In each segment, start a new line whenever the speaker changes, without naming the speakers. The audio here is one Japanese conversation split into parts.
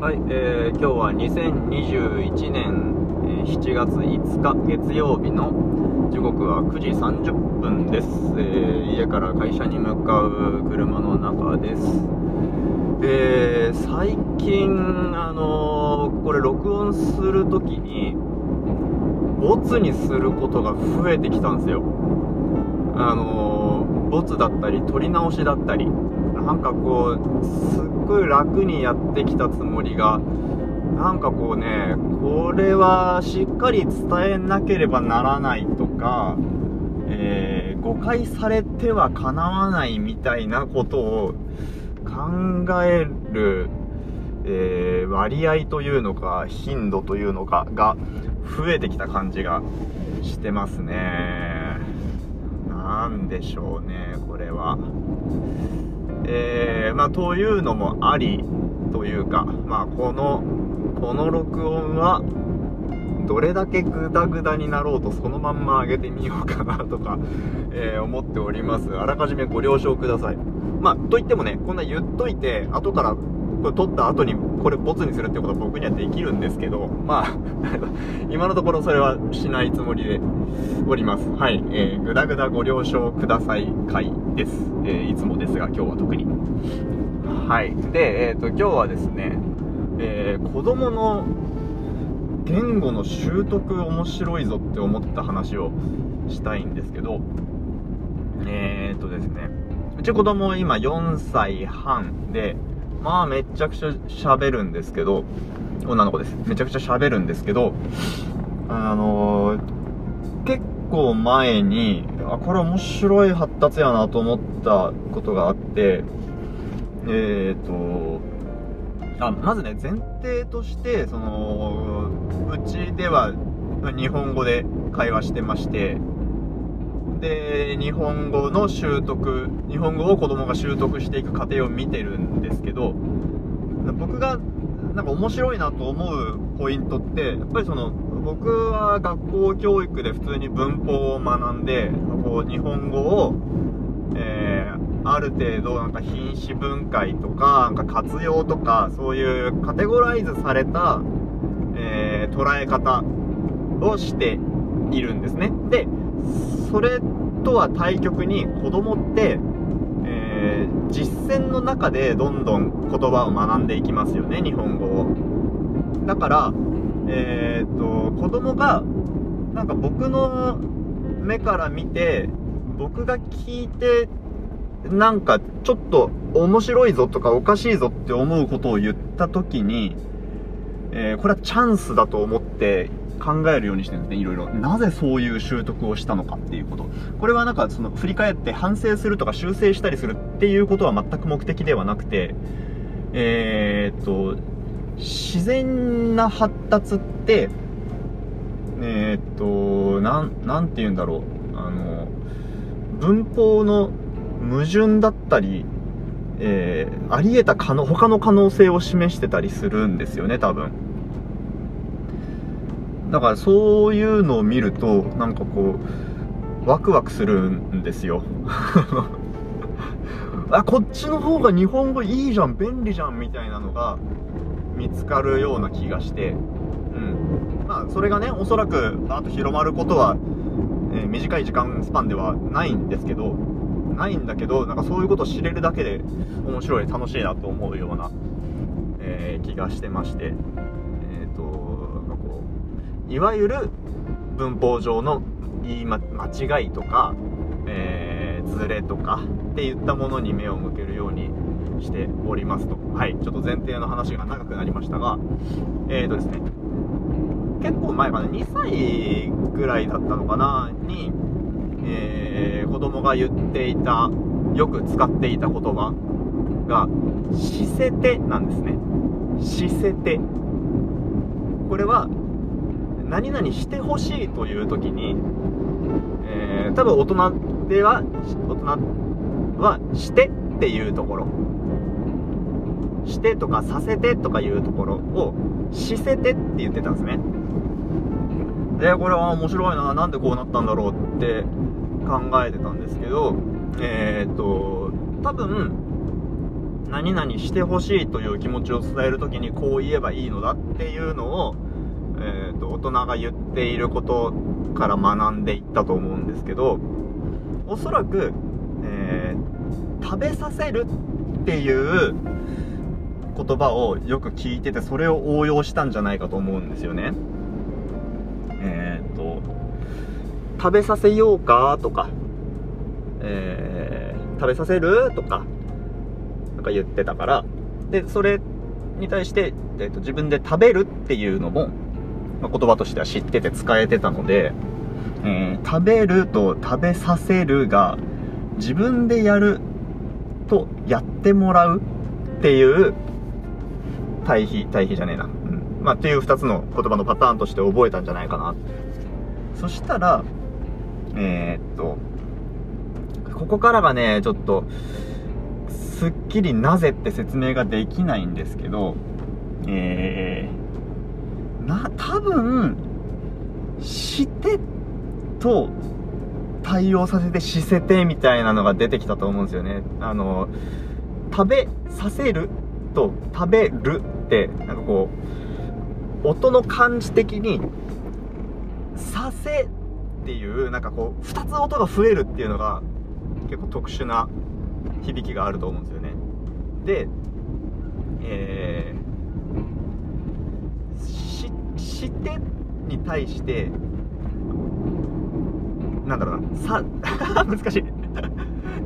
はい、えー、今日は2021年、7月5日月曜日の時刻は9時30分です、えー家から会社に向かう車の中です。えー最近あのーこれ録音するときにボツにすることが増えてきたんですよ。あのボツだったり撮り直しだったり。なんかこうすっごい楽にやってきたつもりがなんかこうねこれはしっかり伝えなければならないとか、えー誤解されてはかなわないみたいなことを考える、えー割合というのか頻度というのかが増えてきた感じがしてますね。なんでしょうねこれは。えーまあというのもありというかまあこのこの録音はどれだけグダグダになろうとそのまんま上げてみようかなとか、えー思っております。あらかじめご了承ください。まあといってもねこんな言っといて後からこれ撮った後にこれボツにするってことは僕にはできるんですけどまあ 今のところそれはしないつもりでおります。はい、えー、グダグダご了承ください回です、えーいつもですが今日は特に。はい。でえっ、と今日はですね、えー子供の言語の習得面白いぞって思った話をしたいんですけどえー、っとですねうち子供今4歳半でまあめっちゃくちゃ喋るんですけど女の子です。めちゃくちゃ喋るんですけどあのー結構前にあこれ面白い発達やなと思ったことがあってえー、っとあまずね前提としてそのうちでは日本語で会話してましてで日本語の習得日本語を子供が習得していく過程を見てるんですけど僕がなんか面白いなと思うポイントってやっぱりその僕は学校教育で普通に文法を学んでこう日本語を、えーある程度なんか品詞分解とかなんか活用とかそういうカテゴライズされた、えー捉え方をしているんですね。でそれとは対極に子供って、えー実践の中でどんどん言葉を学んでいきますよね日本語を。だからえーっと子供がなんか僕の目から見て僕が聞いてなんかちょっと面白いぞとかおかしいぞって思うことを言った時に、えーこれはチャンスだと思って考えるようにしてるんですねいろいろ。なぜそういう習得をしたのかっていうこと。これはなんかその振り返って反省するとか修正したりするっていうことは全く目的ではなくてえーっと自然な発達ってえーっとなんなんて言うんだろう。あの文法の矛盾だったり、えーあり得た可能他の可能性を示してたりするんですよね多分。だからそういうのを見るとなんかこうワクワクするんですよ。あこっちの方が日本語いいじゃん便利じゃんみたいなのが見つかるような気がして。うん。まあそれがねおそらくあと広まることは、えー短い時間スパンではないんですけどないんだけどなんかそういうことを知れるだけで面白い楽しいなと思うような、えー気がしてまして、いわゆる文法上の言い、間違いとか、えーズレとかっていったものに目を向けるようにしておりますと。はいちょっと前提の話が長くなりましたがえっ、とですね結構前かな2歳ぐらいだったのかなに、えー子供が言っていたよく使っていた言葉が「しせて」なんですね「しせて」これは何々してほしいという時に、えー多分大人では大人は「して」っていうところ「して」とか「させて」とかいうところを「しせて」って言ってたんですね。でこれは面白いな。なんでこうなったんだろうって考えてたんですけどえーっと多分何々してほしいという気持ちを伝える時にこう言えばいいのだっていうのを、えーと、大人が言っていることから学んでいったと思うんですけどおそらく、えー、食べさせるっていう言葉をよく聞いててそれを応用したんじゃないかと思うんですよね。え、ー、と食べさせようかとか、えー、食べさせるとかなんか言ってたからでそれに対して、えーと、自分で食べるっていうのも、まあ、言葉としては知ってて使えてたので、えー、食べると食べさせるが自分でやるとやってもらうっていう対比対比じゃねえな、うん。まあ、っていう2つの言葉のパターンとして覚えたんじゃないかな。そしたらえー、っとここからがねちょっとすっきりなぜって説明ができないんですけどえー、な多分してと対応させてしせてみたいなのが出てきたと思うんですよね。あの食べさせると食べるってなんかこう音の感じ的にさせっていうなんかこう2つ音が増えるっていうのが結構特殊な響きがあると思うんですよね。でえー、してに対してなんだろうなさ 難しい。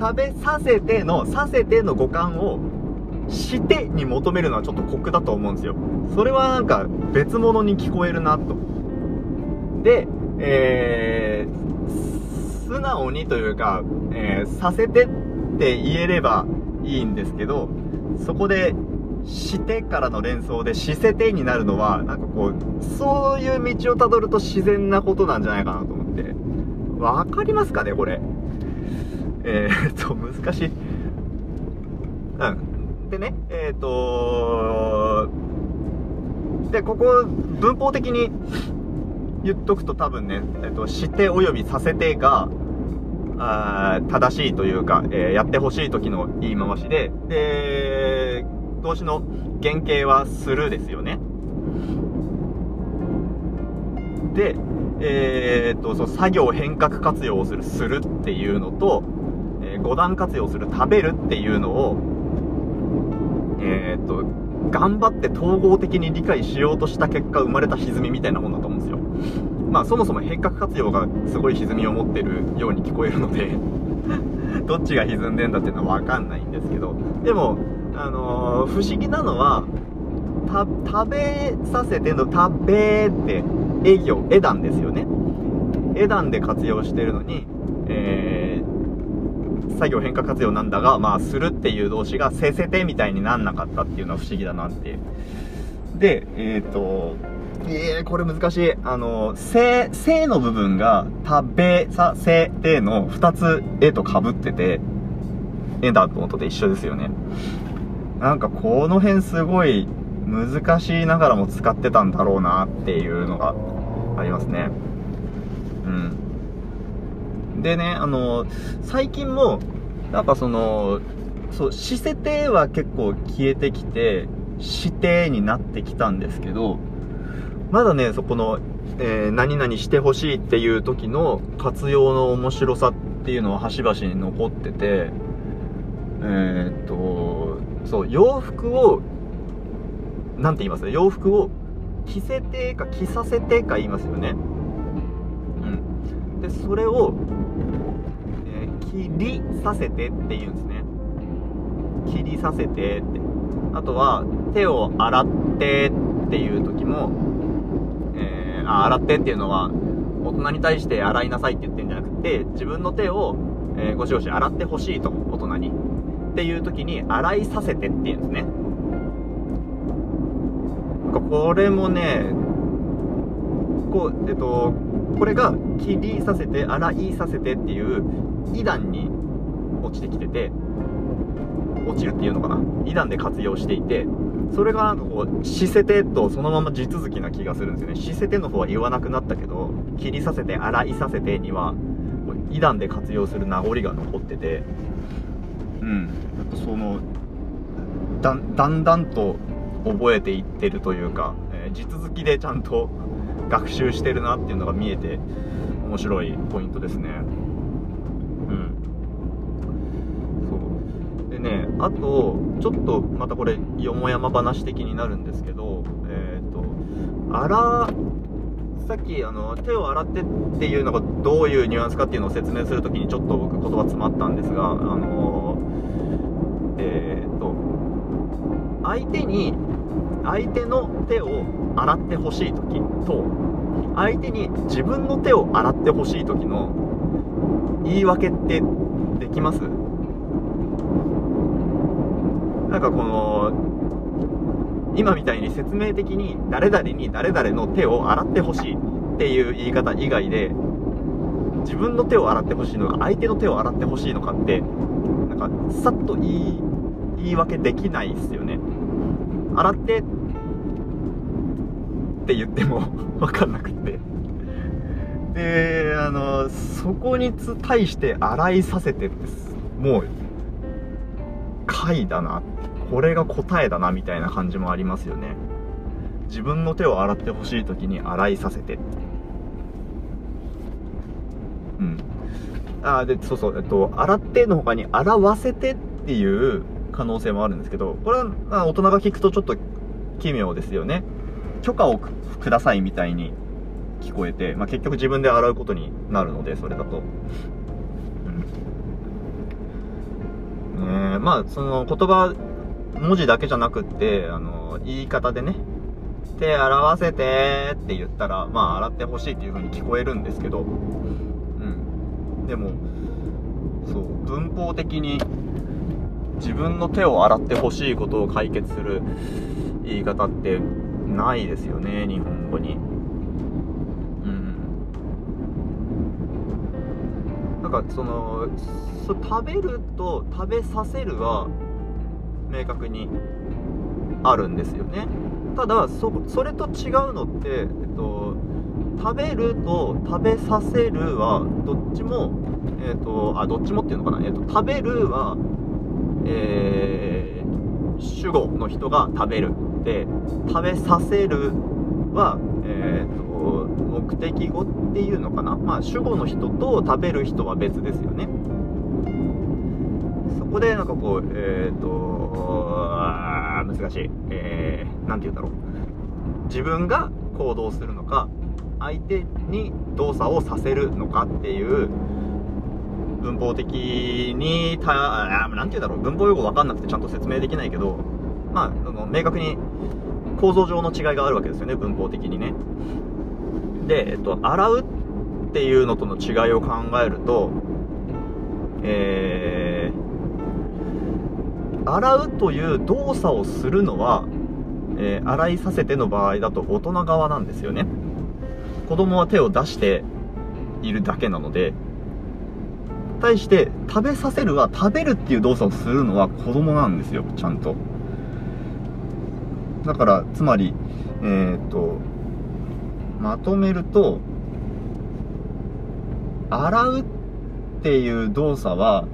食べさせてのさせての五感をしてに求めるのはちょっと酷だと思うんですよ。それはなんか別物に聞こえるなと。でえー、素直にというか、えー、させてって言えればいいんですけどそこでしてからの連想でしせてになるのはなんかこうそういう道をたどると自然なことなんじゃないかなと思って。わかりますかねこれ。えー、っと難しい。うん。でね、えっ、とで、ここ、文法的に言っとくと多分ね、えっ、と、しておよびさせてが、あ正しいというか、えー、やってほしい時の言い回しで、で、動詞の原型はするですよね。で、えー、っと、そう、作業変革活用をする、するっていうのと、えー、五段活用する、食べるっていうのを、えー、っと、頑張って統合的に理解しようとした結果生まれた歪みみたいなもんだと思うんですよ。まあそもそも変革活用がすごい歪みを持ってるように聞こえるので どっちが歪んでんだっていうのはわかんないんですけど、でも、あのー、不思議なのは、食べさせての食べって、営業、エダンですよね。エダンで活用してるのに、えー、作業変化活用なんだが、まあ、するっていう動詞がせせてみたいになんなかったっていうのは不思議だなっていう。で、えっ、ー、と、えー、これ難しい。あの、せ、せの部分が、食べさせての二つ絵と被ってて、絵だと音で一緒ですよね。なんかこの辺すごい難しいながらも使ってたんだろうなっていうのがありますね。うん。でね、あの、最近も、なんかその、そう、しせては結構消えてきて、してになってきたんですけど、まだね、そこの、えー、何々してほしいっていう時の活用の面白さっていうのは端々に残ってて、えー、っと、そう、洋服を、なんて言います洋服を着せてか着させてか言いますよね。うん。で、それを、え切りさせてって言うんですね切りさせてってあとは手を洗ってっていう時も、えー、あ洗ってっていうのは大人に対して洗いなさいって言ってるんじゃなくて自分の手を、えー、ゴシゴシ洗ってほしいとっていう時に洗いさせてって言うんですねこれもねこうえっとこれが切りさせて洗いさせてっていう2段に落ちてきてて落ちるっていうのかな2段で活用していてそれがなんかこう、しせてとそのまま地続きな気がするんですよね。しせての方は言わなくなったけど、切りさせて、洗いさせてには、2段で活用する名残が残ってて、うん。その、だんだんと覚えていってるというか、えー、地続きでちゃんと 学習してるなっていうのが見えて面白いポイントですね。うん。そう。でねあとちょっとまたこれよもやま話的になるんですけどえっ、ー、と洗さっきあの手を洗ってっていうのがどういうニュアンスかっていうのを説明するときにちょっと僕言葉詰まったんですがあのえっ、ー、と相手に相手の手を洗ってほしい時と相手に自分の手を洗ってほしい時の言い訳ってできます？なんかこの今みたいに説明的に誰々に誰々の手を洗ってほしいっていう言い方以外で自分の手を洗ってほしいのか相手の手を洗ってほしいのかってなんかさっと言い言い訳できないですよね。洗ってって言っても 分かんなくて。であのそこに対して洗いさせてってもう回だなこれが答えだなみたいな感じもありますよね。自分の手を洗ってほしい時に洗いさせて。うんあでそうそうえっと洗っての他に洗わせてっていう可能性もあるんですけどこれは大人が聞くとちょっと奇妙ですよね。許可をくださいみたいに聞こえて、まあ、結局自分で洗うことになるのでそれだと。うん。ねまあその言葉文字だけじゃなくって、あの、言い方でね、手洗わせてって言ったら、まあ、洗ってほしいっていう風に聞こえるんですけど、でも、そう、文法的に自分の手を洗ってほしいことを解決する言い方ってないですよね、日本語に。うん。なんか、その、食べると食べさせるは、明確にあるんですよねただそそれと違うのって、えっと、食べると食べさせるはどっちも、えっと、あどっちもっていうのかな、えっと、食べるは、えー、主語の人が食べる。で食べさせるは、えーと目的語っていうのかな、まあ、主語の人と食べる人は別ですよね。そこでなんかこうえっ、ー、と難しい。えー、て言うんだろう。自分が行動するのか相手に動作をさせるのかっていう文法的にた何て言うんだろう。文法用語分かんなくてちゃんと説明できないけどまああの明確に構造上の違いがあるわけですよね。文法的にね。で、えっと、洗うっていうのとの違いを考えるとえー洗うという動作をするのは、えー、洗いさせての場合だと大人側なんですよね。子供は手を出しているだけなので対して食べさせるは食べるっていう動作をするのは子供なんですよちゃんとだからつまりえー、っとまとめると洗うっていう動作は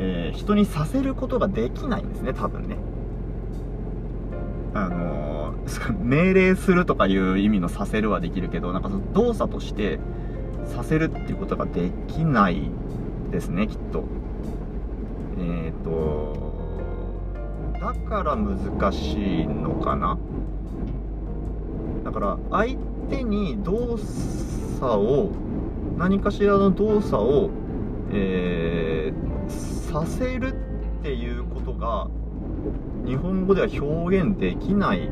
えー、人にさせることができないんですね、多分ね。あの、命令するとかいう意味のさせるはできるけど、なんかその動作としてさせるっていうことができないですね、きっと。えっ、ー、と、だから難しいのかな。だから相手に動作を、何かしらの動作を、えー、させるっていうことが日本語では表現できない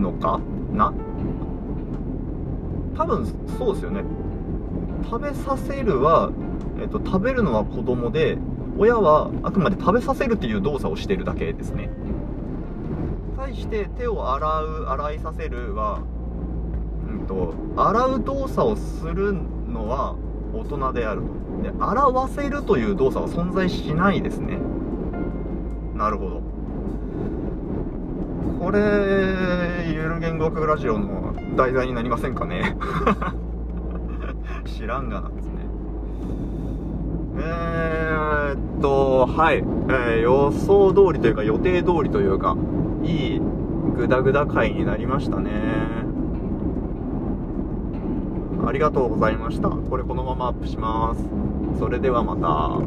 のかな？多分そうですよね。食べさせるは、えっと、食べるのは子供で親はあくまで食べさせるっていう動作をしてるだけですね。対して手を洗う洗いさせるは、うんと、洗う動作をするのは大人であると。で表せるという動作は存在しないですね。なるほど。これ語学ラジオの題材になりませんかね？知らんがなんですねえー、っとはい、えー、予想通りというか予定通りというかいいグダグダ回になりましたね。ありがとうございました。これこのままアップします。それではまた。